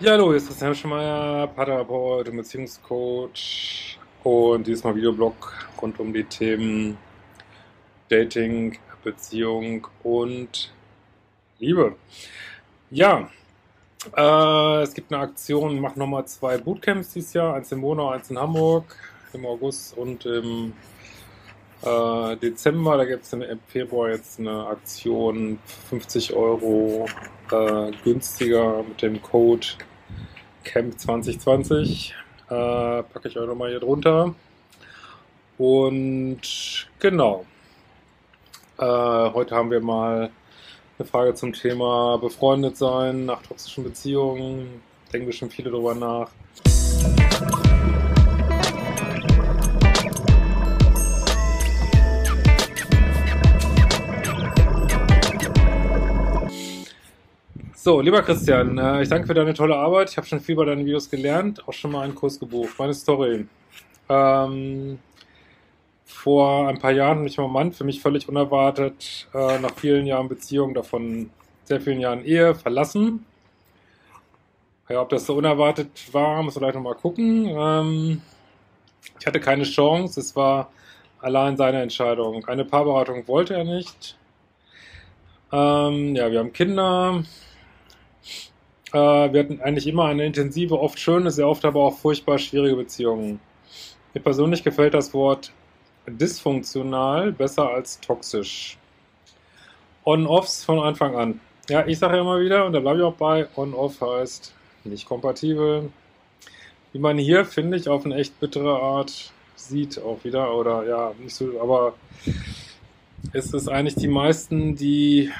Ja, hallo, hier ist Christian Schemeier, Paartherapeut und Beziehungscoach und diesmal Videoblog rund um die Themen Dating, Beziehung und Liebe. Ja, äh, es gibt eine Aktion, ich mache nochmal zwei Bootcamps dieses Jahr, eins in Monau, eins in Hamburg im August und im äh, Dezember. Da gibt es im Februar jetzt eine Aktion, 50 Euro äh, günstiger mit dem Code Camp 2020. Äh, packe ich euch nochmal hier drunter. Und genau. Äh, heute haben wir mal eine Frage zum Thema befreundet sein nach toxischen Beziehungen. Denken wir schon viele drüber nach. So, lieber Christian, äh, ich danke für deine tolle Arbeit. Ich habe schon viel bei deinen Videos gelernt, auch schon mal einen Kurs gebucht. Meine Story. Ähm, vor ein paar Jahren mich mein Mann, für mich völlig unerwartet, äh, nach vielen Jahren Beziehung, davon sehr vielen Jahren Ehe, verlassen. Ja, ob das so unerwartet war, muss man gleich nochmal gucken. Ähm, ich hatte keine Chance, es war allein seine Entscheidung. Eine Paarberatung wollte er nicht. Ähm, ja, wir haben Kinder. Äh, wir hatten eigentlich immer eine intensive, oft schöne, sehr oft aber auch furchtbar schwierige Beziehung. Mir persönlich gefällt das Wort dysfunktional besser als toxisch. On-Offs von Anfang an. Ja, ich sage ja immer wieder, und da bleibe ich auch bei, On-Off heißt nicht kompatibel. Wie man hier, finde ich, auf eine echt bittere Art sieht auch wieder, oder ja, nicht so, aber ist es eigentlich die meisten, die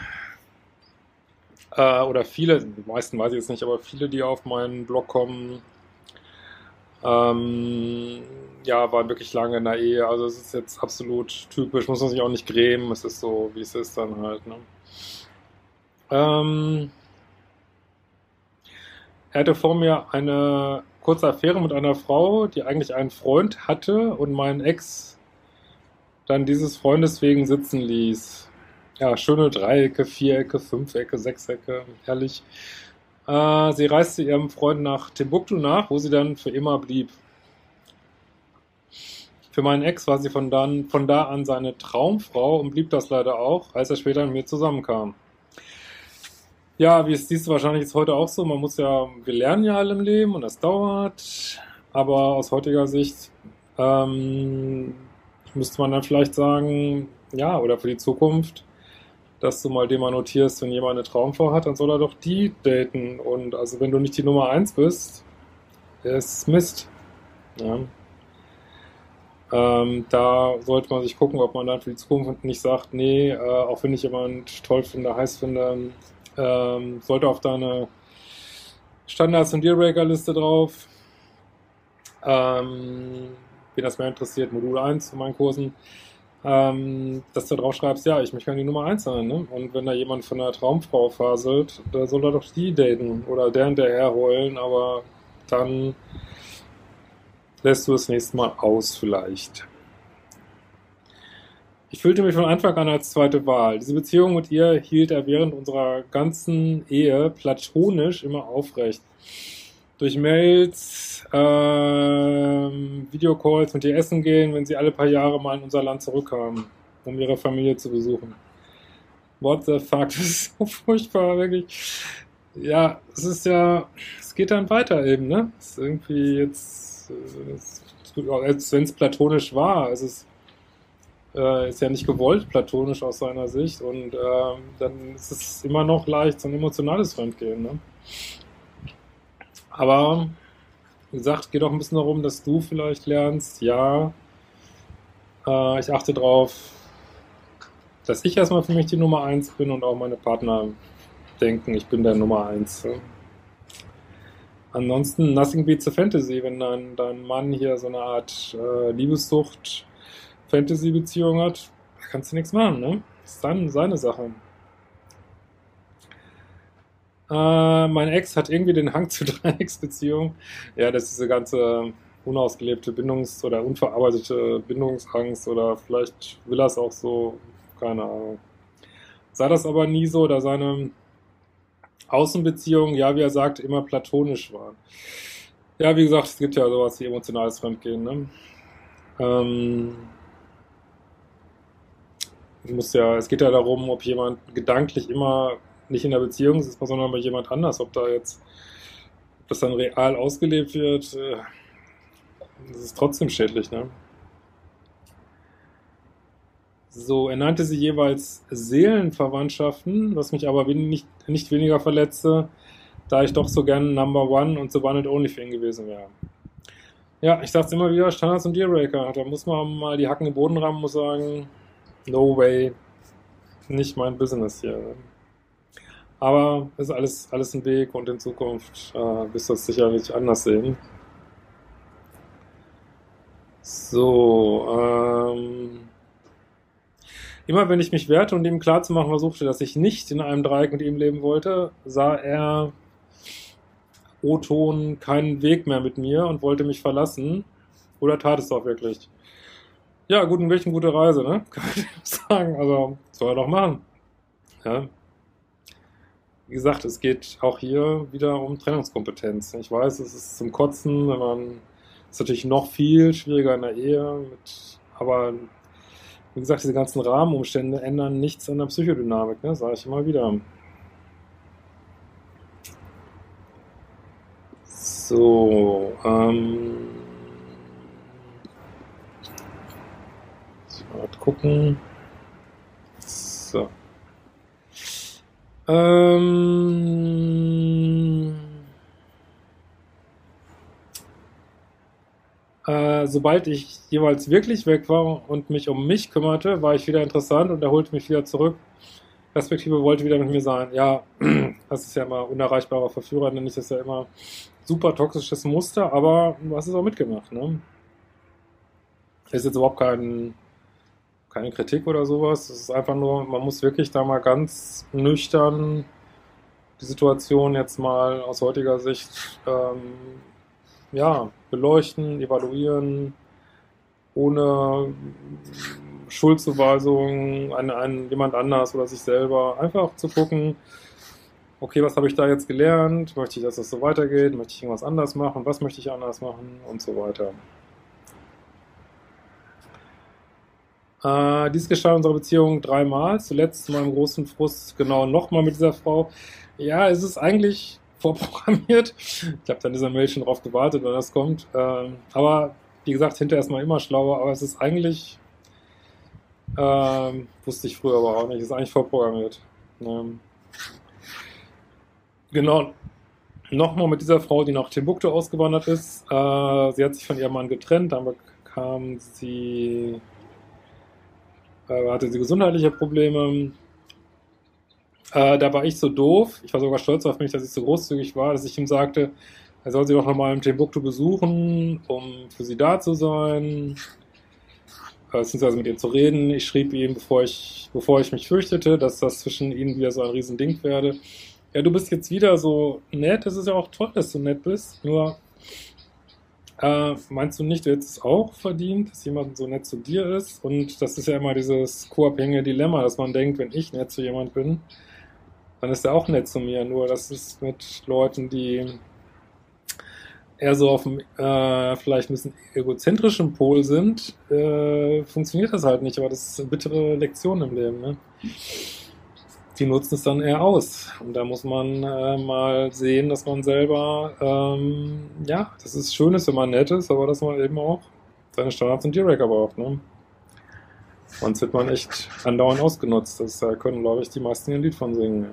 äh, oder viele, die meisten weiß ich jetzt nicht, aber viele, die auf meinen Blog kommen, ähm, ja, waren wirklich lange in der Ehe. Also es ist jetzt absolut typisch, muss man sich auch nicht grämen, es ist so, wie es ist dann halt. Ne? Ähm, er hatte vor mir eine kurze Affäre mit einer Frau, die eigentlich einen Freund hatte und meinen Ex dann dieses Freundes wegen sitzen ließ ja, schöne Dreiecke, Vierecke, Fünfecke, Sechsecke, herrlich. Äh, sie reiste ihrem Freund nach Timbuktu nach, wo sie dann für immer blieb. Für meinen Ex war sie von, dann, von da an seine Traumfrau und blieb das leider auch, als er später mit mir zusammenkam. Ja, wie es siehst du wahrscheinlich ist heute auch so. Man muss ja, wir lernen ja alle im Leben und das dauert. Aber aus heutiger Sicht ähm, müsste man dann vielleicht sagen, ja, oder für die Zukunft, dass du mal dem notierst, wenn jemand eine Traumfrau hat, dann soll er doch die daten. Und also wenn du nicht die Nummer eins bist, ist Mist. Ja. Ähm, da sollte man sich gucken, ob man dann für die Zukunft nicht sagt, nee, äh, auch wenn ich jemand toll finde, heiß finde, ähm, sollte auf deine Standards- und Dealbreaker-Liste drauf. Ähm, wen das mehr interessiert, Modul 1 von meinen Kursen ähm, dass du drauf schreibst, ja, ich möchte gerne die Nummer 1 sein. Ne? Und wenn da jemand von einer Traumfrau faselt, da soll er doch die daten oder der hinterher heulen, aber dann lässt du das nächste Mal aus vielleicht. Ich fühlte mich von Anfang an als zweite Wahl. Diese Beziehung mit ihr hielt er während unserer ganzen Ehe platonisch immer aufrecht durch Mails, ähm, Videocalls mit ihr essen gehen, wenn sie alle paar Jahre mal in unser Land zurückkamen, um ihre Familie zu besuchen. What the fuck, das ist so furchtbar, wirklich. Ja, es ist ja, es geht dann weiter eben, ne? Es ist irgendwie jetzt, äh, als wenn es platonisch war, es ist, äh, ist ja nicht gewollt platonisch aus seiner Sicht und äh, dann ist es immer noch leicht so ein emotionales Fremdgehen, ne? Aber wie gesagt, geht auch ein bisschen darum, dass du vielleicht lernst, ja, äh, ich achte drauf, dass ich erstmal für mich die Nummer eins bin und auch meine Partner denken, ich bin der Nummer eins. Ansonsten Nothing Beats a Fantasy, wenn dein, dein Mann hier so eine Art äh, Liebessucht Fantasy-Beziehung hat, kannst du nichts machen, ne? Das ist dann seine Sache. Äh, mein Ex hat irgendwie den Hang zu Dreiecksbeziehungen. Ja, das ist diese ganze unausgelebte Bindungs- oder unverarbeitete Bindungsangst oder vielleicht will er es auch so, keine Ahnung. Sei das aber nie so, da seine Außenbeziehungen, ja, wie er sagt, immer platonisch waren. Ja, wie gesagt, es gibt ja sowas wie emotionales Fremdgehen. Ne? Ähm, muss ja, es geht ja darum, ob jemand gedanklich immer nicht in der Beziehung ist, sondern bei jemand anders, ob da jetzt, ob das dann real ausgelebt wird, äh, das ist trotzdem schädlich, ne? So, er nannte sie jeweils Seelenverwandtschaften, was mich aber nicht, nicht weniger verletzte, da ich doch so gerne Number One und The One and Only für ihn gewesen wäre. Ja, ich sag's immer wieder, Standards und Dealbreaker. Da muss man mal die Hacken im Boden rammen und sagen, no way, nicht mein Business hier. Aber ist alles, alles ein Weg und in Zukunft äh, wirst du das sicherlich anders sehen. So, ähm, immer wenn ich mich wehrte und ihm klarzumachen versuchte, dass ich nicht in einem Dreieck mit ihm leben wollte, sah er O-Ton keinen Weg mehr mit mir und wollte mich verlassen. Oder tat es doch wirklich. Ja, guten Weg und gute Reise, ne? Kann ich sagen. Also, soll er doch machen. Ja. Wie gesagt, es geht auch hier wieder um Trennungskompetenz. Ich weiß, es ist zum Kotzen, wenn man ist natürlich noch viel schwieriger in der Ehe, mit, aber wie gesagt, diese ganzen Rahmenumstände ändern nichts an der Psychodynamik, ne? sage ich immer wieder. So, ähm, mal gucken. So. Ähm, Äh, sobald ich jeweils wirklich weg war und mich um mich kümmerte, war ich wieder interessant und er holte mich wieder zurück. Perspektive wollte wieder mit mir sein. Ja, das ist ja immer unerreichbarer Verführer, nenne ich das ja immer super toxisches Muster, aber du hast es auch mitgemacht, ne? ist jetzt überhaupt kein, keine Kritik oder sowas. Es ist einfach nur, man muss wirklich da mal ganz nüchtern die Situation jetzt mal aus heutiger Sicht ähm, ja, beleuchten, evaluieren, ohne Schuldzuweisung an, an jemand anders oder sich selber. Einfach zu gucken, okay, was habe ich da jetzt gelernt? Möchte ich, dass das so weitergeht? Möchte ich irgendwas anders machen? Was möchte ich anders machen? Und so weiter. Äh, dies geschah in unserer Beziehung dreimal. Zuletzt zu meinem großen Frust genau nochmal mit dieser Frau. Ja, es ist eigentlich vorprogrammiert. Ich habe dann dieser Mail schon drauf gewartet, wenn das kommt. Ähm, aber wie gesagt, hinterher ist man immer schlauer, aber es ist eigentlich, ähm, wusste ich früher aber auch nicht, ist eigentlich vorprogrammiert. Ähm, genau. Nochmal mit dieser Frau, die nach Timbuktu ausgewandert ist. Äh, sie hat sich von ihrem Mann getrennt, dann bekam sie, hatte sie gesundheitliche Probleme. Äh, da war ich so doof, ich war sogar stolz auf mich, dass ich so großzügig war, dass ich ihm sagte, er soll sie doch nochmal im Timbuktu besuchen, um für sie da zu sein, äh, beziehungsweise mit ihr zu reden. Ich schrieb ihm, bevor ich, bevor ich mich fürchtete, dass das zwischen ihnen wieder so ein Riesending werde. Ja, du bist jetzt wieder so nett, es ist ja auch toll, dass du nett bist, nur äh, meinst du nicht, du hättest es auch verdient, dass jemand so nett zu dir ist? Und das ist ja immer dieses co-abhängige Dilemma, dass man denkt, wenn ich nett zu jemand bin, dann ist er auch nett zu mir. Nur das ist mit Leuten, die eher so auf dem äh, vielleicht ein bisschen egozentrischen Pol sind, äh, funktioniert das halt nicht. Aber das ist eine bittere Lektion im Leben. Ne? Die nutzen es dann eher aus. Und da muss man äh, mal sehen, dass man selber, ähm, ja, das ist schön wenn man nett ist, aber dass man eben auch seine Standards und Dealbreaker braucht. Ne? Sonst wird man echt andauernd ausgenutzt. Das da können, glaube ich, die meisten ein Lied von singen.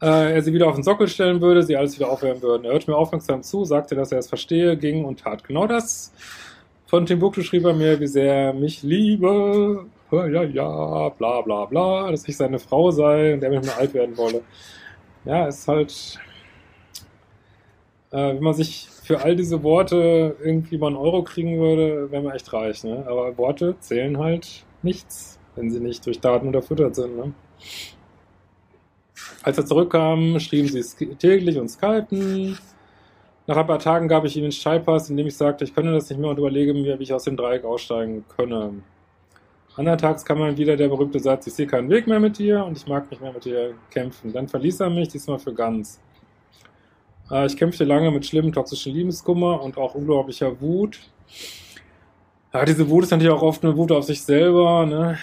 Äh, er sie wieder auf den Sockel stellen würde, sie alles wieder aufhören würden. Er hörte mir aufmerksam zu, sagte, dass er es verstehe, ging und tat genau das, von Timbuktu schrieb er mir, wie sehr er mich liebe. Ja, ja, bla bla bla, dass ich seine Frau sei und er mit mir alt werden wolle. Ja, ist halt, äh, wenn man sich für all diese Worte irgendwie mal einen Euro kriegen würde, wäre man echt reich. Ne? Aber Worte zählen halt nichts, wenn sie nicht durch Daten unterfüttert sind. Ne? Als er zurückkam, schrieben sie täglich und skypen. Nach ein paar Tagen gab ich ihm den Schallpass, in dem ich sagte, ich könne das nicht mehr und überlege mir, wie ich aus dem Dreieck aussteigen könne. Andertags kam dann wieder der berühmte Satz, ich sehe keinen Weg mehr mit dir und ich mag nicht mehr mit dir kämpfen. Dann verließ er mich, diesmal für ganz. Äh, ich kämpfte lange mit schlimmem toxischen Liebeskummer und auch unglaublicher Wut. Ja, diese Wut ist natürlich auch oft eine Wut auf sich selber, ne?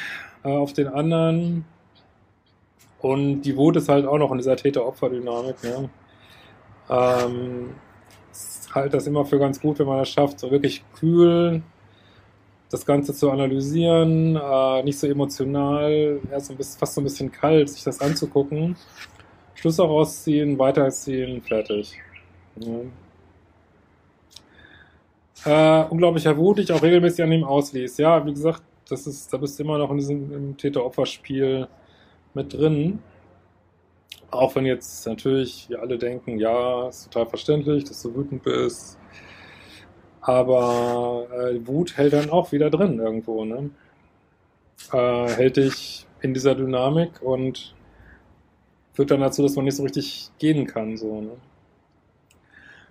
Äh, auf den anderen. Und die Wut ist halt auch noch in dieser Täter-Opfer-Dynamik. Ne? Ähm, halte das immer für ganz gut, wenn man das schafft, so wirklich kühl das Ganze zu analysieren, äh, nicht so emotional, erst ein bisschen, fast so ein bisschen kalt, sich das anzugucken, Schluss rausziehen, weiterziehen, fertig. Ja. Äh, unglaublicher Wut, ich auch regelmäßig an ihm ausließ. Ja, wie gesagt, das ist, da bist du immer noch in diesem Täter-Opfer-Spiel mit drin. Auch wenn jetzt natürlich wir alle denken, ja, ist total verständlich, dass du wütend bist. Aber äh, Wut hält dann auch wieder drin irgendwo, ne? Äh, hält dich in dieser Dynamik und führt dann dazu, dass man nicht so richtig gehen kann, so, ne?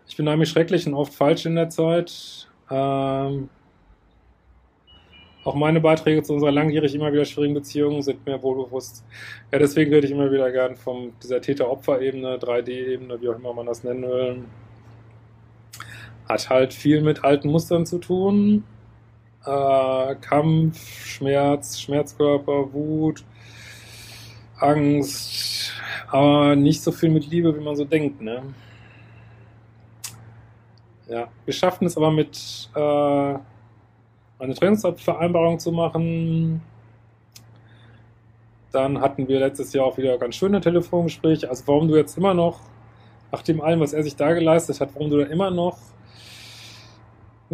Ich bin nämlich schrecklich und oft falsch in der Zeit. Ähm, auch meine Beiträge zu unserer langjährig immer wieder schwierigen Beziehung sind mir wohlbewusst. Ja, deswegen rede ich immer wieder gern von dieser Täter-Opfer-Ebene, 3D-Ebene, wie auch immer man das nennen will. Hat halt viel mit alten Mustern zu tun. Äh, Kampf, Schmerz, Schmerzkörper, Wut, Angst, aber nicht so viel mit Liebe, wie man so denkt, ne? Ja, wir schaffen es aber mit äh, eine Trennungsvereinbarung zu machen. Dann hatten wir letztes Jahr auch wieder ganz schöne Telefongespräche. Also warum du jetzt immer noch, nach dem allem, was er sich da geleistet hat, warum du da immer noch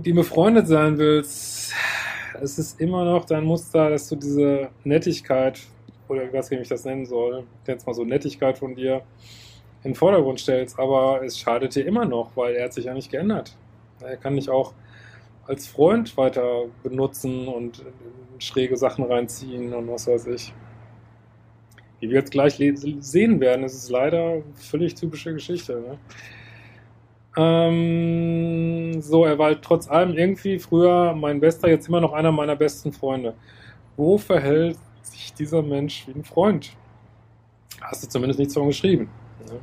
mit ihm befreundet sein willst. Es ist immer noch dein Muster, dass du diese Nettigkeit, oder ich wie ich das nennen soll, jetzt mal so Nettigkeit von dir in den Vordergrund stellst. Aber es schadet dir immer noch, weil er hat sich ja nicht geändert. Er kann nicht auch als Freund weiter benutzen und schräge Sachen reinziehen und was weiß ich. Wie wir jetzt gleich sehen werden, ist es leider eine völlig typische Geschichte. Ne? Ähm, so, er war halt trotz allem irgendwie früher mein bester, jetzt immer noch einer meiner besten Freunde. Wo verhält sich dieser Mensch wie ein Freund? Hast du zumindest nichts von geschrieben. Ne?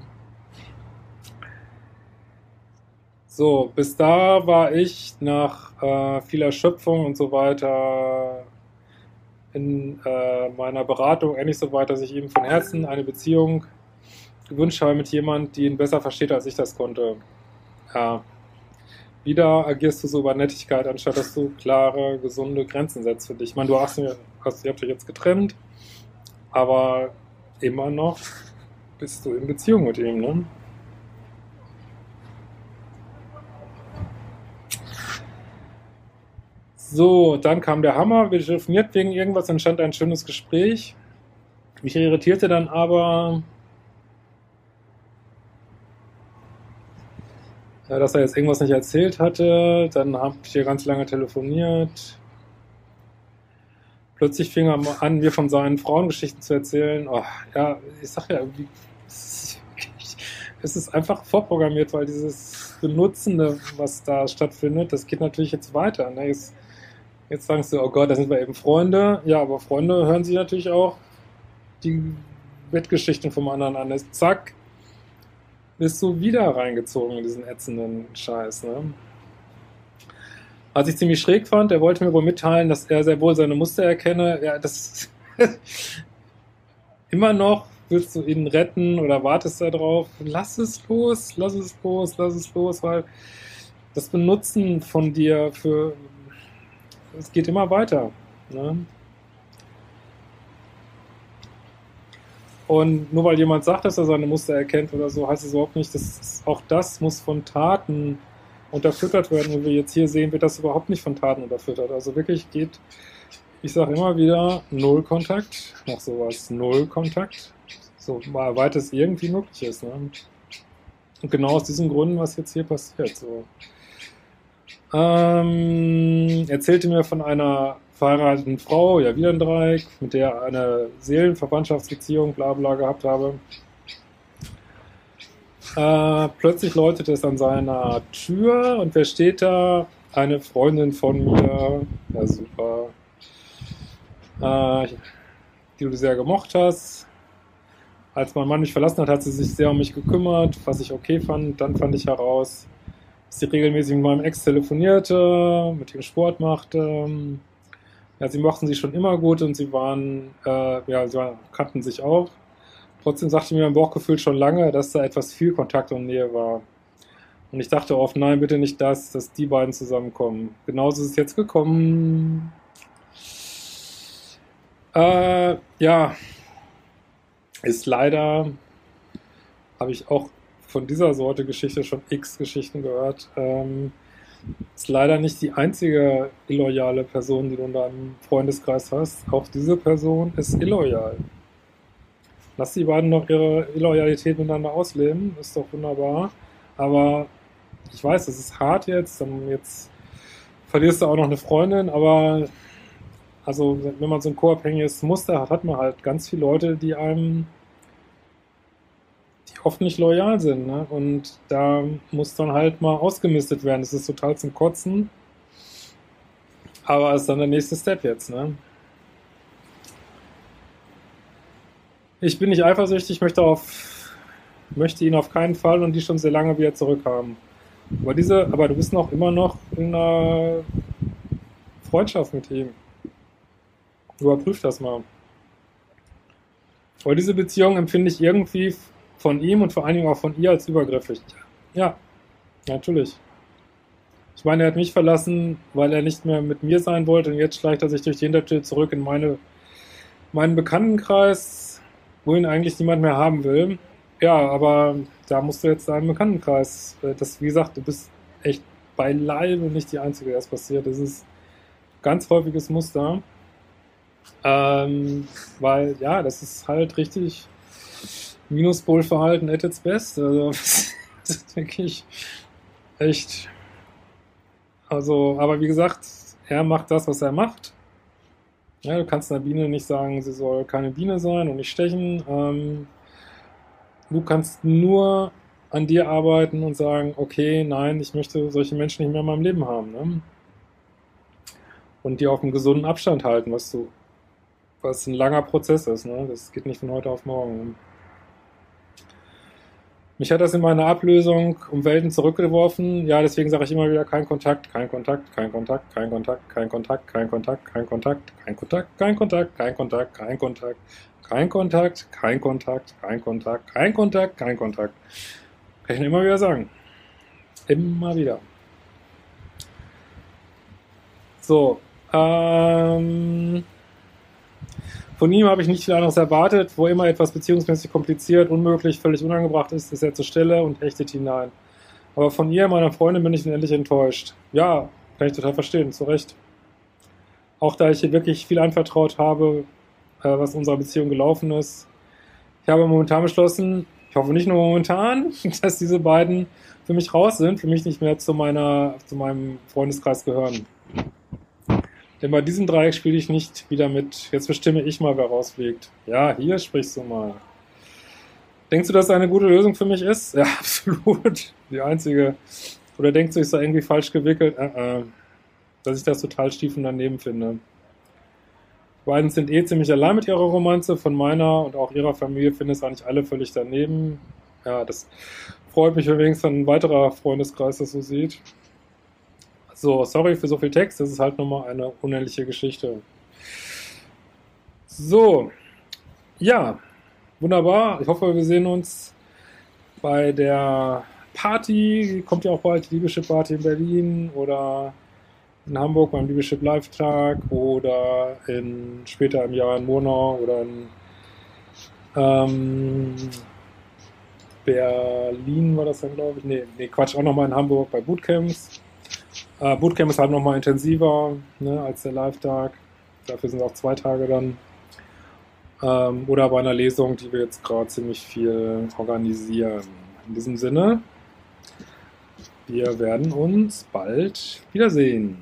So, bis da war ich nach äh, viel Erschöpfung und so weiter in äh, meiner Beratung endlich so weit, dass ich ihm von Herzen eine Beziehung gewünscht habe mit jemand, die ihn besser versteht, als ich das konnte. Ja. Wieder agierst du so über Nettigkeit, anstatt dass du klare, gesunde Grenzen setzt für dich. Ich meine, du hast, hast ihr habt euch jetzt getrennt, aber immer noch bist du in Beziehung mit ihm, ne? So, dann kam der Hammer, wir telefoniert wegen irgendwas, entstand ein schönes Gespräch. Mich irritierte dann aber, dass er jetzt irgendwas nicht erzählt hatte. Dann habe ich hier ganz lange telefoniert. Plötzlich fing er an, mir von seinen Frauengeschichten zu erzählen. Oh, ja, ich sag ja, es ist einfach vorprogrammiert, weil dieses Benutzende, was da stattfindet, das geht natürlich jetzt weiter. Ne? Jetzt Jetzt sagst du, oh Gott, da sind wir eben Freunde. Ja, aber Freunde hören sich natürlich auch die Bettgeschichten vom anderen an. Zack, bist du wieder reingezogen in diesen ätzenden Scheiß. Ne? Was ich ziemlich schräg fand, er wollte mir wohl mitteilen, dass er sehr wohl seine Muster erkenne. Ja, das immer noch willst du ihn retten oder wartest da drauf. Lass es los, lass es los, lass es los, weil das Benutzen von dir für es geht immer weiter. Ne? Und nur weil jemand sagt, dass er seine Muster erkennt oder so, heißt es überhaupt nicht, dass auch das muss von Taten unterfüttert werden, wie wir jetzt hier sehen, wird das überhaupt nicht von Taten unterfüttert. Also wirklich geht, ich sage immer wieder, Null Kontakt, noch sowas, Null Kontakt, so weit es irgendwie möglich ist. Ne? Und genau aus diesem Grund, was jetzt hier passiert. So. Ähm, erzählte mir von einer verheirateten Frau, ja wieder ein Dreieck, mit der eine Seelenverwandtschaftsbeziehung, bla bla gehabt habe. Äh, plötzlich läutet es an seiner Tür und wer steht da? Eine Freundin von mir, ja super, äh, die du sehr gemocht hast. Als mein Mann mich verlassen hat, hat sie sich sehr um mich gekümmert, was ich okay fand. Dann fand ich heraus, dass sie regelmäßig mit meinem Ex telefonierte, mit ihm Sport machte. Ja, sie mochten sich schon immer gut und sie waren, äh, ja, sie kannten sich auch. Trotzdem sagte mir mein Bauchgefühl schon lange, dass da etwas viel Kontakt und Nähe war. Und ich dachte oft, nein, bitte nicht das, dass die beiden zusammenkommen. Genauso ist es jetzt gekommen. Äh, ja, ist leider, habe ich auch von dieser Sorte Geschichte schon x Geschichten gehört. Ähm, ist leider nicht die einzige illoyale Person, die du in deinem Freundeskreis hast. Auch diese Person ist illoyal. Lass die beiden noch ihre Illoyalität miteinander ausleben, ist doch wunderbar. Aber ich weiß, es ist hart jetzt, dann jetzt verlierst du auch noch eine Freundin, aber also wenn man so ein co-abhängiges Muster hat, hat man halt ganz viele Leute, die einem oft nicht loyal sind. Ne? Und da muss dann halt mal ausgemistet werden. Das ist total zum Kotzen. Aber ist dann der nächste Step jetzt, ne? Ich bin nicht eifersüchtig, möchte, auf, möchte ihn auf keinen Fall und die schon sehr lange wieder zurückhaben. Aber, diese, aber du bist noch immer noch in einer Freundschaft mit ihm. Überprüf das mal. Aber diese Beziehung empfinde ich irgendwie von ihm und vor allen Dingen auch von ihr als übergriffig. Ja, natürlich. Ich meine, er hat mich verlassen, weil er nicht mehr mit mir sein wollte und jetzt schleicht er sich durch die Hintertür zurück in meine, meinen Bekanntenkreis wo ihn eigentlich niemand mehr haben will. Ja, aber da musst du jetzt deinen Bekanntenkreis, äh, das, wie gesagt, du bist echt beileibe nicht die Einzige, der es passiert. Das ist ganz häufiges Muster. Ähm, weil, ja, das ist halt richtig Minuspolverhalten at its best. Also, das ist wirklich echt. Also, aber wie gesagt, er macht das, was er macht. Ja, du kannst einer Biene nicht sagen, sie soll keine Biene sein und nicht stechen. Ähm, du kannst nur an dir arbeiten und sagen, okay, nein, ich möchte solche Menschen nicht mehr in meinem Leben haben. Ne? Und die auf einem gesunden Abstand halten, was du, was ein langer Prozess ist. Ne? Das geht nicht von heute auf morgen. Ne? Mich hat das in meiner Ablösung um Welten zurückgeworfen. Ja, deswegen sage ich immer wieder kein Kontakt, kein Kontakt, kein Kontakt, kein Kontakt, kein Kontakt, kein Kontakt, kein Kontakt, kein Kontakt, kein Kontakt, kein Kontakt, kein Kontakt, kein Kontakt, kein Kontakt, kein Kontakt, kein Kontakt, kein Kontakt. Kann ich immer wieder sagen. Immer wieder. So, ähm, von ihm habe ich nicht viel anderes erwartet. Wo immer etwas beziehungsmäßig kompliziert, unmöglich, völlig unangebracht ist, ist er zur Stelle und hechtet hinein. Aber von ihr, meiner Freundin, bin ich endlich enttäuscht. Ja, kann ich total verstehen, zu Recht. Auch da ich ihr wirklich viel anvertraut habe, äh, was in unserer Beziehung gelaufen ist. Ich habe momentan beschlossen, ich hoffe nicht nur momentan, dass diese beiden für mich raus sind, für mich nicht mehr zu meiner, zu meinem Freundeskreis gehören. Denn bei diesem Dreieck spiele ich nicht wieder mit. Jetzt bestimme ich mal, wer rausfliegt. Ja, hier sprichst du mal. Denkst du, dass das eine gute Lösung für mich ist? Ja, absolut. Die einzige. Oder denkst du, ich sei irgendwie falsch gewickelt? Äh, äh. Dass ich das total stief und daneben finde. Die beiden sind eh ziemlich allein mit ihrer Romanze. Von meiner und auch ihrer Familie finden es eigentlich alle völlig daneben. Ja, das freut mich übrigens, wenn ein weiterer Freundeskreis das so sieht. So, sorry für so viel Text, das ist halt nochmal eine unendliche Geschichte. So, ja, wunderbar. Ich hoffe, wir sehen uns bei der Party. Kommt ja auch bald die Liebeschip Party in Berlin oder in Hamburg beim Liebeschip Live Tag oder in, später im Jahr in Murnau oder in ähm, Berlin war das dann, glaube ich. Nee, nee, Quatsch, auch nochmal in Hamburg bei Bootcamps. Äh, Bootcamp ist halt nochmal intensiver ne, als der Live-Tag. Dafür sind auch zwei Tage dann. Ähm, oder bei einer Lesung, die wir jetzt gerade ziemlich viel organisieren. In diesem Sinne, wir werden uns bald wiedersehen.